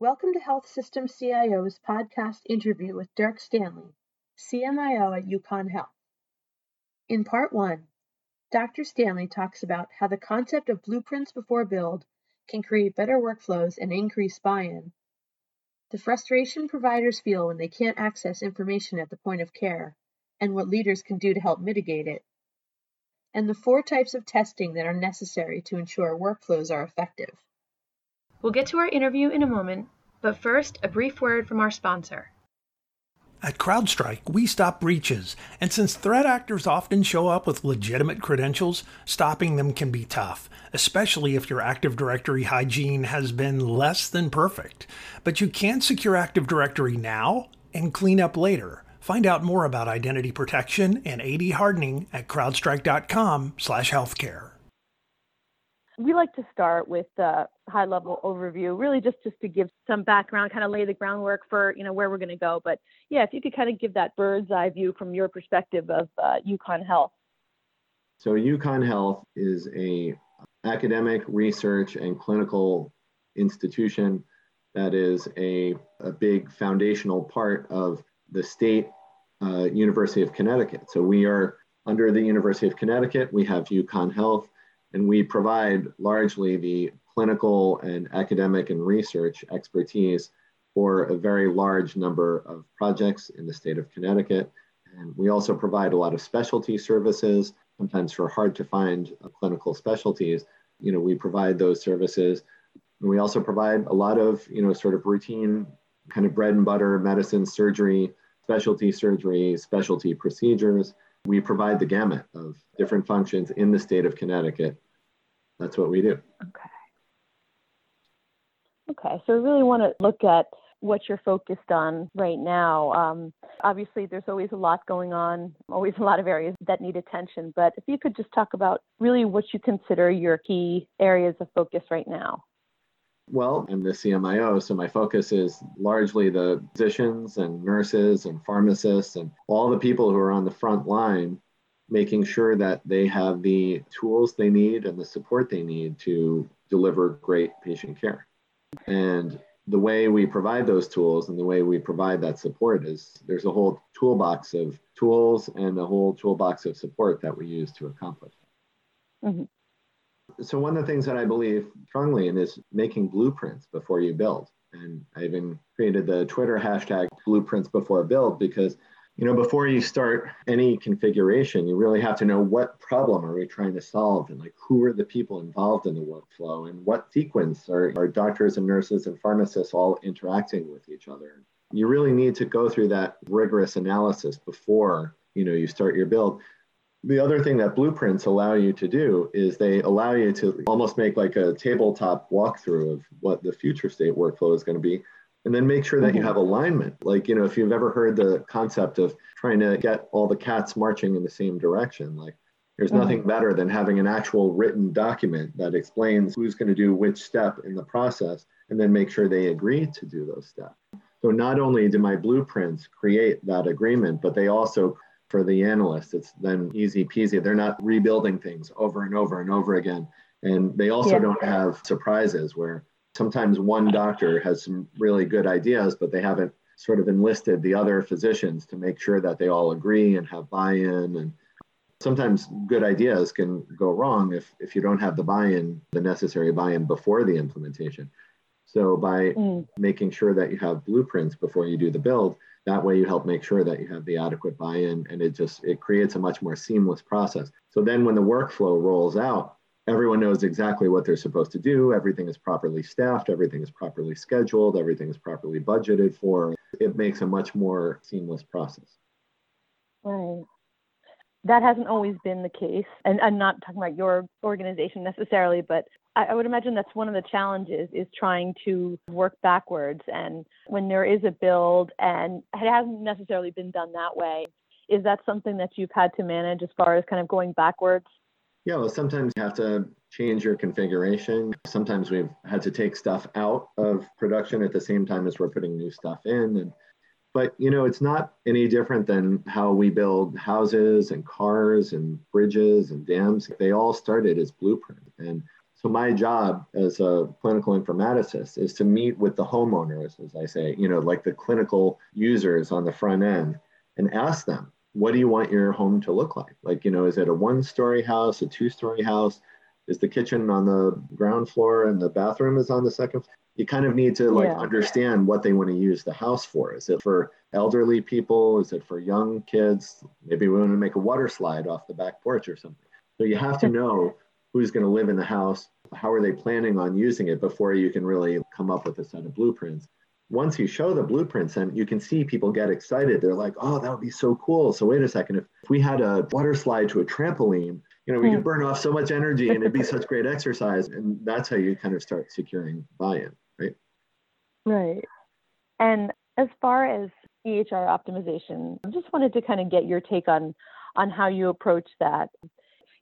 Welcome to Health System CIO's podcast interview with Dirk Stanley, CMIO at UConn Health. In part one, Dr. Stanley talks about how the concept of blueprints before build can create better workflows and increase buy in, the frustration providers feel when they can't access information at the point of care, and what leaders can do to help mitigate it, and the four types of testing that are necessary to ensure workflows are effective. We'll get to our interview in a moment, but first, a brief word from our sponsor. At CrowdStrike, we stop breaches, and since threat actors often show up with legitimate credentials, stopping them can be tough, especially if your Active Directory hygiene has been less than perfect. But you can secure Active Directory now and clean up later. Find out more about identity protection and AD hardening at crowdstrike.com/healthcare we like to start with a high level overview, really just, just to give some background, kind of lay the groundwork for, you know, where we're going to go. But yeah, if you could kind of give that bird's eye view from your perspective of uh, UConn Health. So UConn Health is a academic research and clinical institution that is a, a big foundational part of the state uh, University of Connecticut. So we are under the University of Connecticut, we have UConn Health and we provide largely the clinical and academic and research expertise for a very large number of projects in the state of Connecticut. And we also provide a lot of specialty services, sometimes for hard to find clinical specialties. You know, we provide those services. And we also provide a lot of, you know, sort of routine kind of bread and butter medicine, surgery, specialty surgery, specialty procedures. We provide the gamut of different functions in the state of Connecticut. That's what we do. Okay. Okay, so we really want to look at what you're focused on right now. Um, obviously, there's always a lot going on, always a lot of areas that need attention. But if you could just talk about really what you consider your key areas of focus right now. Well, I'm the CMIO, so my focus is largely the physicians and nurses and pharmacists and all the people who are on the front line, making sure that they have the tools they need and the support they need to deliver great patient care. And the way we provide those tools and the way we provide that support is there's a whole toolbox of tools and a whole toolbox of support that we use to accomplish. Mm-hmm. So one of the things that I believe strongly in is making blueprints before you build. And I even created the Twitter hashtag blueprints before build because you know before you start any configuration you really have to know what problem are we trying to solve and like who are the people involved in the workflow and what sequence are, are doctors and nurses and pharmacists all interacting with each other you really need to go through that rigorous analysis before you know you start your build the other thing that blueprints allow you to do is they allow you to almost make like a tabletop walkthrough of what the future state workflow is going to be and then make sure that you mm-hmm. have alignment like you know if you've ever heard the concept of trying to get all the cats marching in the same direction like there's mm-hmm. nothing better than having an actual written document that explains who's going to do which step in the process and then make sure they agree to do those steps so not only do my blueprints create that agreement but they also for the analyst. It's then easy peasy. They're not rebuilding things over and over and over again. And they also yeah. don't have surprises where sometimes one doctor has some really good ideas, but they haven't sort of enlisted the other physicians to make sure that they all agree and have buy-in and sometimes good ideas can go wrong if, if you don't have the buy-in the necessary buy-in before the implementation so by mm. making sure that you have blueprints before you do the build that way you help make sure that you have the adequate buy-in and it just it creates a much more seamless process. So then when the workflow rolls out everyone knows exactly what they're supposed to do. Everything is properly staffed. Everything is properly scheduled. Everything is properly budgeted for. It makes a much more seamless process. Right. That hasn't always been the case and i'm not talking about your organization necessarily but I would imagine that's one of the challenges is trying to work backwards. And when there is a build and it hasn't necessarily been done that way, is that something that you've had to manage as far as kind of going backwards? Yeah, well, sometimes you have to change your configuration. Sometimes we've had to take stuff out of production at the same time as we're putting new stuff in. And but you know, it's not any different than how we build houses and cars and bridges and dams. They all started as blueprint. And So my job as a clinical informaticist is to meet with the homeowners, as I say, you know, like the clinical users on the front end and ask them, what do you want your home to look like? Like, you know, is it a one story house, a two story house? Is the kitchen on the ground floor and the bathroom is on the second? You kind of need to like yeah. understand what they want to use the house for. Is it for elderly people? Is it for young kids? Maybe we want to make a water slide off the back porch or something. So you have to know who's going to live in the house, how are they planning on using it before you can really come up with a set of blueprints. Once you show the blueprints and you can see people get excited, they're like, oh, that would be so cool. So wait a second, if, we had a water slide to a trampoline, you know, we could hmm. burn off so much energy and it'd be such great exercise. And that's how you kind of start securing buy-in, right? Right. And as far as EHR optimization, I just wanted to kind of get your take on on how you approach that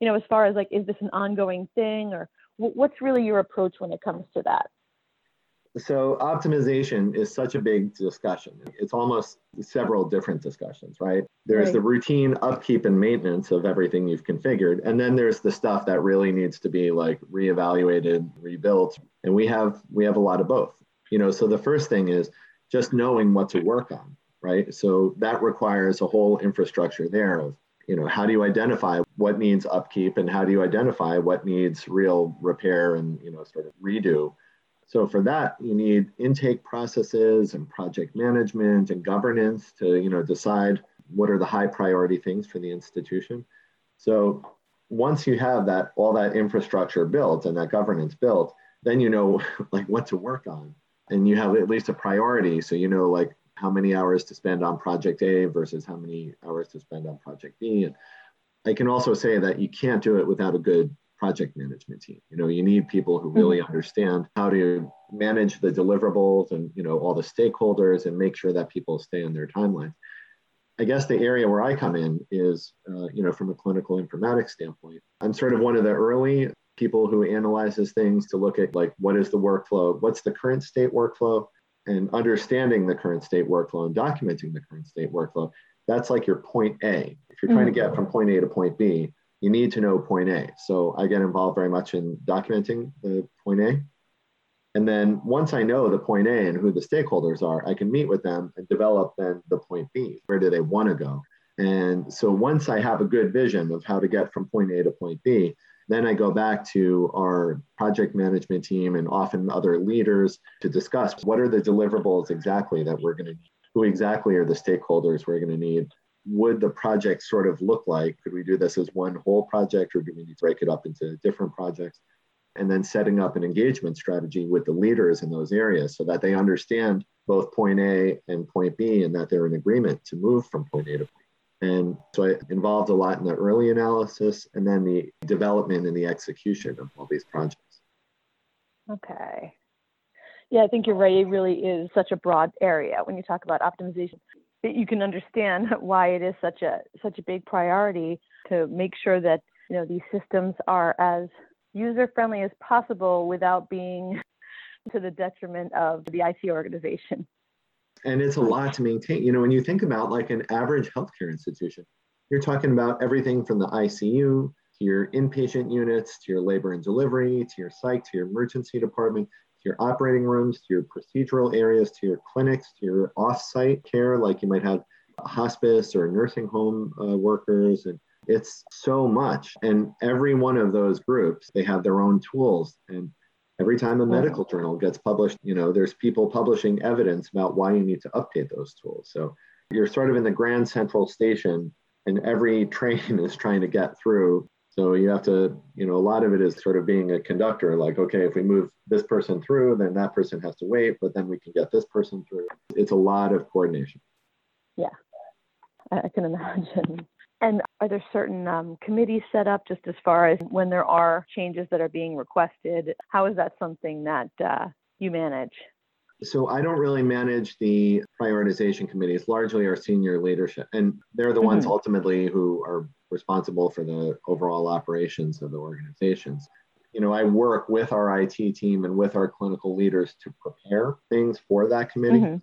you know, as far as like, is this an ongoing thing or what's really your approach when it comes to that? So optimization is such a big discussion. It's almost several different discussions, right? There's right. the routine upkeep and maintenance of everything you've configured, and then there's the stuff that really needs to be like reevaluated, rebuilt, and we have we have a lot of both. You know, so the first thing is just knowing what to work on, right? So that requires a whole infrastructure there of you know how do you identify what needs upkeep and how do you identify what needs real repair and you know sort of redo? So for that you need intake processes and project management and governance to you know decide what are the high priority things for the institution. So once you have that all that infrastructure built and that governance built then you know like what to work on. And you have at least a priority. So you know like how many hours to spend on project A versus how many hours to spend on project B. And I can also say that you can't do it without a good project management team. You know, you need people who really mm-hmm. understand how to manage the deliverables and, you know, all the stakeholders and make sure that people stay on their timeline. I guess the area where I come in is, uh, you know, from a clinical informatics standpoint, I'm sort of one of the early people who analyzes things to look at like what is the workflow, what's the current state workflow, and understanding the current state workflow and documenting the current state workflow, that's like your point A. If you're trying to get mm-hmm. from point A to point B, you need to know point A. So I get involved very much in documenting the point A. And then once I know the point A and who the stakeholders are, I can meet with them and develop then the point B. Where do they want to go? And so once I have a good vision of how to get from point A to point B, then I go back to our project management team and often other leaders to discuss what are the deliverables exactly that we're going to need? Who exactly are the stakeholders we're going to need? Would the project sort of look like? Could we do this as one whole project or do we need to break it up into different projects? And then setting up an engagement strategy with the leaders in those areas so that they understand both point A and point B and that they're in agreement to move from point A to point and so I involved a lot in the early analysis and then the development and the execution of all these projects. Okay. Yeah, I think you're right. It really is such a broad area when you talk about optimization. That you can understand why it is such a such a big priority to make sure that you know these systems are as user friendly as possible without being to the detriment of the IT organization and it's a lot to maintain. You know, when you think about like an average healthcare institution, you're talking about everything from the ICU to your inpatient units, to your labor and delivery, to your psych, to your emergency department, to your operating rooms, to your procedural areas, to your clinics, to your off-site care, like you might have hospice or nursing home uh, workers, and it's so much. And every one of those groups, they have their own tools and Every time a medical journal gets published, you know, there's people publishing evidence about why you need to update those tools. So you're sort of in the grand central station and every train is trying to get through. So you have to, you know, a lot of it is sort of being a conductor, like, okay, if we move this person through, then that person has to wait, but then we can get this person through. It's a lot of coordination. Yeah, I can imagine. And are there certain um, committees set up just as far as when there are changes that are being requested? How is that something that uh, you manage? So I don't really manage the prioritization committees, largely our senior leadership. And they're the mm-hmm. ones ultimately who are responsible for the overall operations of the organizations. You know, I work with our IT team and with our clinical leaders to prepare things for that committee. Mm-hmm.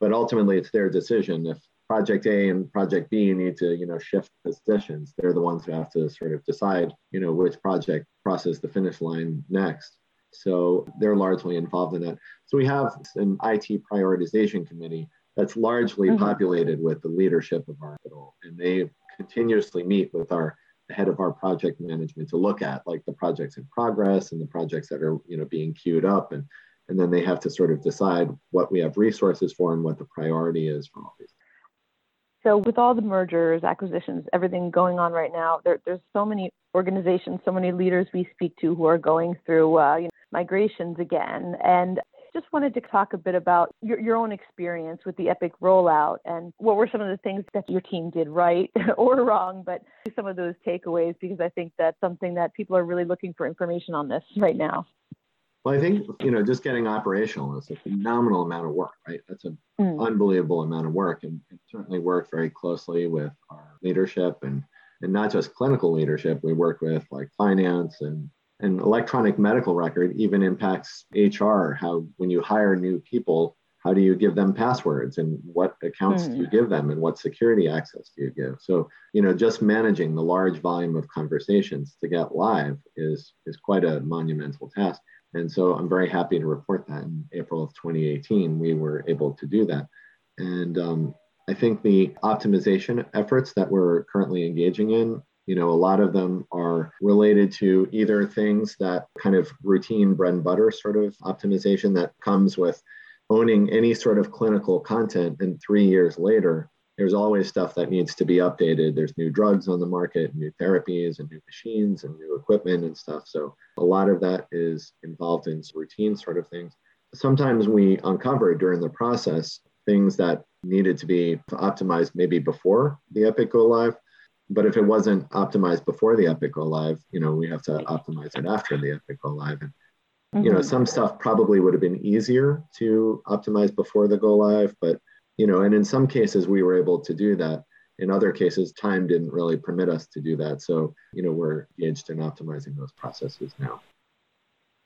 But ultimately, it's their decision if project A and project B need to, you know, shift positions. They're the ones who have to sort of decide, you know, which project crosses the finish line next. So they're largely involved in that. So we have an IT prioritization committee that's largely mm-hmm. populated with the leadership of our hospital, and they continuously meet with our head of our project management to look at like the projects in progress and the projects that are you know being queued up and and then they have to sort of decide what we have resources for and what the priority is for all these so with all the mergers acquisitions everything going on right now there, there's so many organizations so many leaders we speak to who are going through uh, you know, migrations again and just wanted to talk a bit about your, your own experience with the Epic rollout and what were some of the things that your team did right or wrong, but some of those takeaways, because I think that's something that people are really looking for information on this right now. Well, I think, you know, just getting operational is a phenomenal amount of work, right? That's an mm. unbelievable amount of work. And it certainly worked very closely with our leadership and, and not just clinical leadership. We work with like finance and an electronic medical record even impacts HR. How, when you hire new people, how do you give them passwords and what accounts mm. do you hmm. give them and what security access do you give? So, you know, just managing the large volume of conversations to get live is, is quite a monumental task. And so I'm very happy to report that in April of 2018, we were able to do that. And um, I think the optimization efforts that we're currently engaging in you know, a lot of them are related to either things that kind of routine bread and butter sort of optimization that comes with owning any sort of clinical content. And three years later, there's always stuff that needs to be updated. There's new drugs on the market, new therapies, and new machines, and new equipment and stuff. So a lot of that is involved in routine sort of things. Sometimes we uncover during the process things that needed to be optimized maybe before the Epic go live but if it wasn't optimized before the epic go live you know we have to optimize it after the epic go live and you know mm-hmm. some stuff probably would have been easier to optimize before the go live but you know and in some cases we were able to do that in other cases time didn't really permit us to do that so you know we're engaged in optimizing those processes now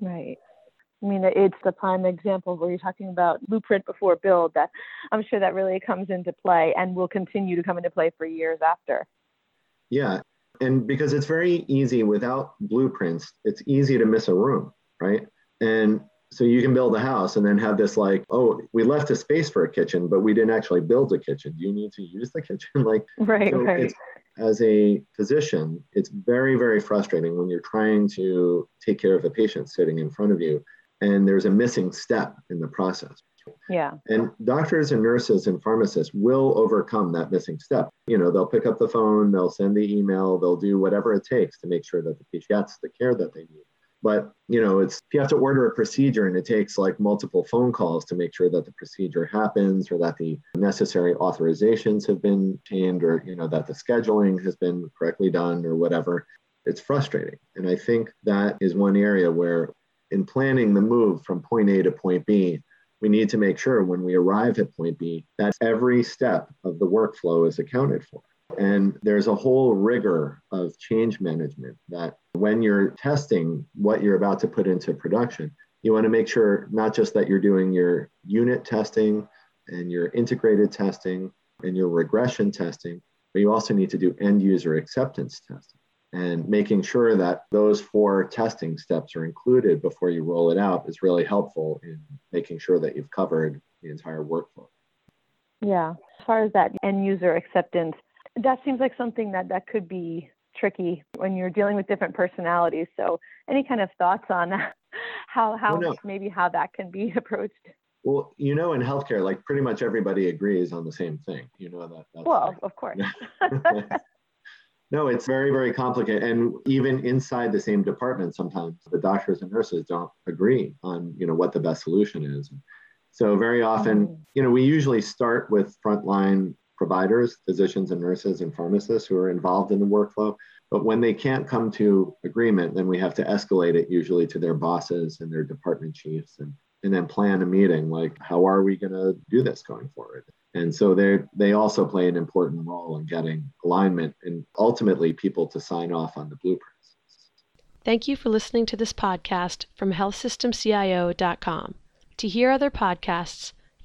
right I mean, it's the prime example where you're talking about blueprint before build that I'm sure that really comes into play and will continue to come into play for years after. Yeah. And because it's very easy without blueprints, it's easy to miss a room, right? And so you can build a house and then have this like, oh, we left a space for a kitchen, but we didn't actually build a kitchen. Do you need to use the kitchen? like, right, so right. As a physician, it's very, very frustrating when you're trying to take care of a patient sitting in front of you and there's a missing step in the process. Yeah. And doctors and nurses and pharmacists will overcome that missing step. You know, they'll pick up the phone, they'll send the email, they'll do whatever it takes to make sure that the patient gets the care that they need. But you know, it's if you have to order a procedure and it takes like multiple phone calls to make sure that the procedure happens or that the necessary authorizations have been obtained or you know that the scheduling has been correctly done or whatever, it's frustrating. And I think that is one area where in planning the move from point A to point B, we need to make sure when we arrive at point B that every step of the workflow is accounted for. And there's a whole rigor of change management that when you're testing what you're about to put into production, you want to make sure not just that you're doing your unit testing and your integrated testing and your regression testing, but you also need to do end user acceptance testing and making sure that those four testing steps are included before you roll it out is really helpful in making sure that you've covered the entire workflow. Yeah, as far as that end user acceptance, that seems like something that that could be tricky when you're dealing with different personalities. So, any kind of thoughts on how how well, no. maybe how that can be approached? Well, you know, in healthcare, like pretty much everybody agrees on the same thing. You know that. That's well, like, of course. No, it's very, very complicated. And even inside the same department, sometimes the doctors and nurses don't agree on, you know, what the best solution is. So very often, mm. you know, we usually start with frontline providers, physicians and nurses and pharmacists who are involved in the workflow. But when they can't come to agreement, then we have to escalate it usually to their bosses and their department chiefs and, and then plan a meeting like, how are we going to do this going forward? And so they they also play an important role in getting alignment and ultimately people to sign off on the blueprints. Thank you for listening to this podcast from healthsystemcio.com. To hear other podcasts,